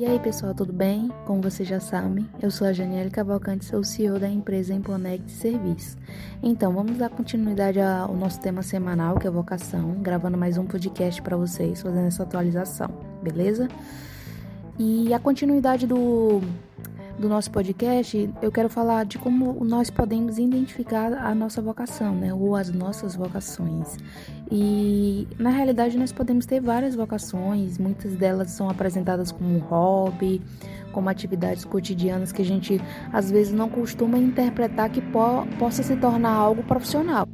E aí pessoal, tudo bem? Como vocês já sabem, eu sou a Janiele Cavalcante, sou CEO da empresa Imponect Serviços. Então, vamos dar continuidade ao nosso tema semanal, que é vocação, gravando mais um podcast para vocês, fazendo essa atualização, beleza? E a continuidade do do nosso podcast, eu quero falar de como nós podemos identificar a nossa vocação, né, ou as nossas vocações. E na realidade nós podemos ter várias vocações, muitas delas são apresentadas como hobby, como atividades cotidianas que a gente às vezes não costuma interpretar que po possa se tornar algo profissional.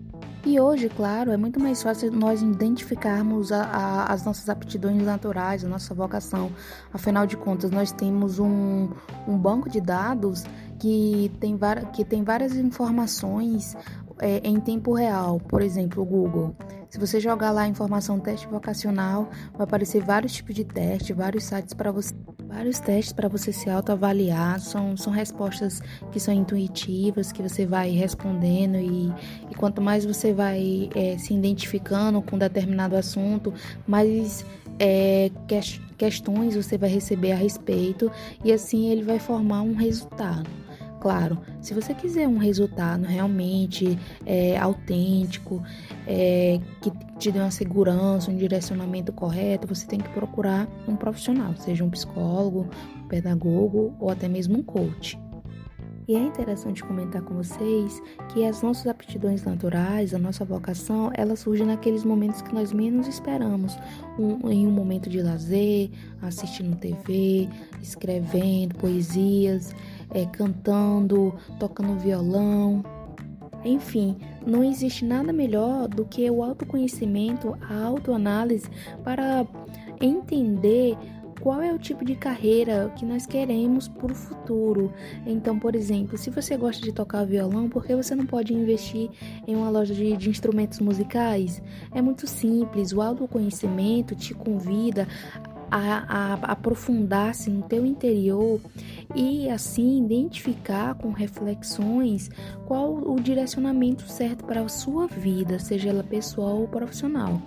E hoje, claro, é muito mais fácil nós identificarmos a, a, as nossas aptidões naturais, a nossa vocação. Afinal de contas, nós temos um, um banco de dados que tem, que tem várias informações é, em tempo real. Por exemplo, o Google. Se você jogar lá a informação teste vocacional, vai aparecer vários tipos de teste, vários sites para você vários testes para você se autoavaliar. São, são respostas que são intuitivas, que você vai respondendo e, e quanto mais você vai é, se identificando com determinado assunto, mais é, que, questões você vai receber a respeito e assim ele vai formar um resultado. Claro, se você quiser um resultado realmente é, autêntico, é, que te dê uma segurança, um direcionamento correto, você tem que procurar um profissional, seja um psicólogo, um pedagogo ou até mesmo um coach. E é interessante comentar com vocês que as nossas aptidões naturais, a nossa vocação, ela surge naqueles momentos que nós menos esperamos. Um, em um momento de lazer, assistindo TV, escrevendo poesias, é, cantando, tocando violão. Enfim, não existe nada melhor do que o autoconhecimento, a autoanálise para entender qual é o tipo de carreira que nós queremos para o futuro. Então, por exemplo, se você gosta de tocar violão, por que você não pode investir em uma loja de, de instrumentos musicais? É muito simples, o autoconhecimento te convida a, a aprofundar-se no teu interior e assim identificar com reflexões qual o direcionamento certo para a sua vida, seja ela pessoal ou profissional.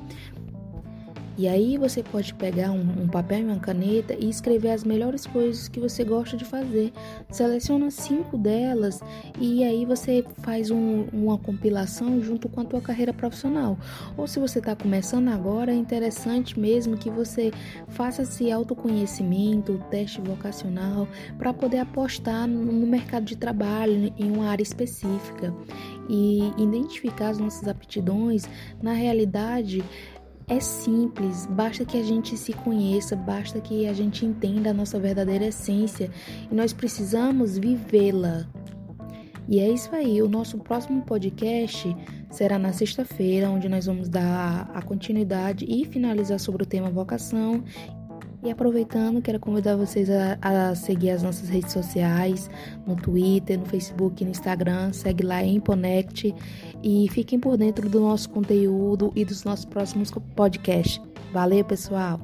E aí você pode pegar um, um, papel e uma caneta e escrever as melhores coisas que você gosta de fazer. Seleciona cinco delas e aí você faz um, uma compilação junto com a tua carreira profissional. Ou se você está começando agora, é interessante mesmo que você faça esse autoconhecimento, teste vocacional, para poder apostar no, no mercado de trabalho em uma área específica e identificar as nossas aptidões. Na realidade, é simples, basta que a gente se conheça, basta que a gente entenda a nossa verdadeira essência e nós precisamos vivê-la. E é isso aí, o nosso próximo podcast será na sexta-feira, onde nós vamos dar a continuidade e finalizar sobre o tema vocação e aproveitando, quero convidar vocês a, a, seguir as nossas redes sociais, no Twitter, no Facebook, no Instagram. Segue lá em Imponect e fiquem por dentro do nosso conteúdo e dos nossos próximos podcasts. Valeu, pessoal!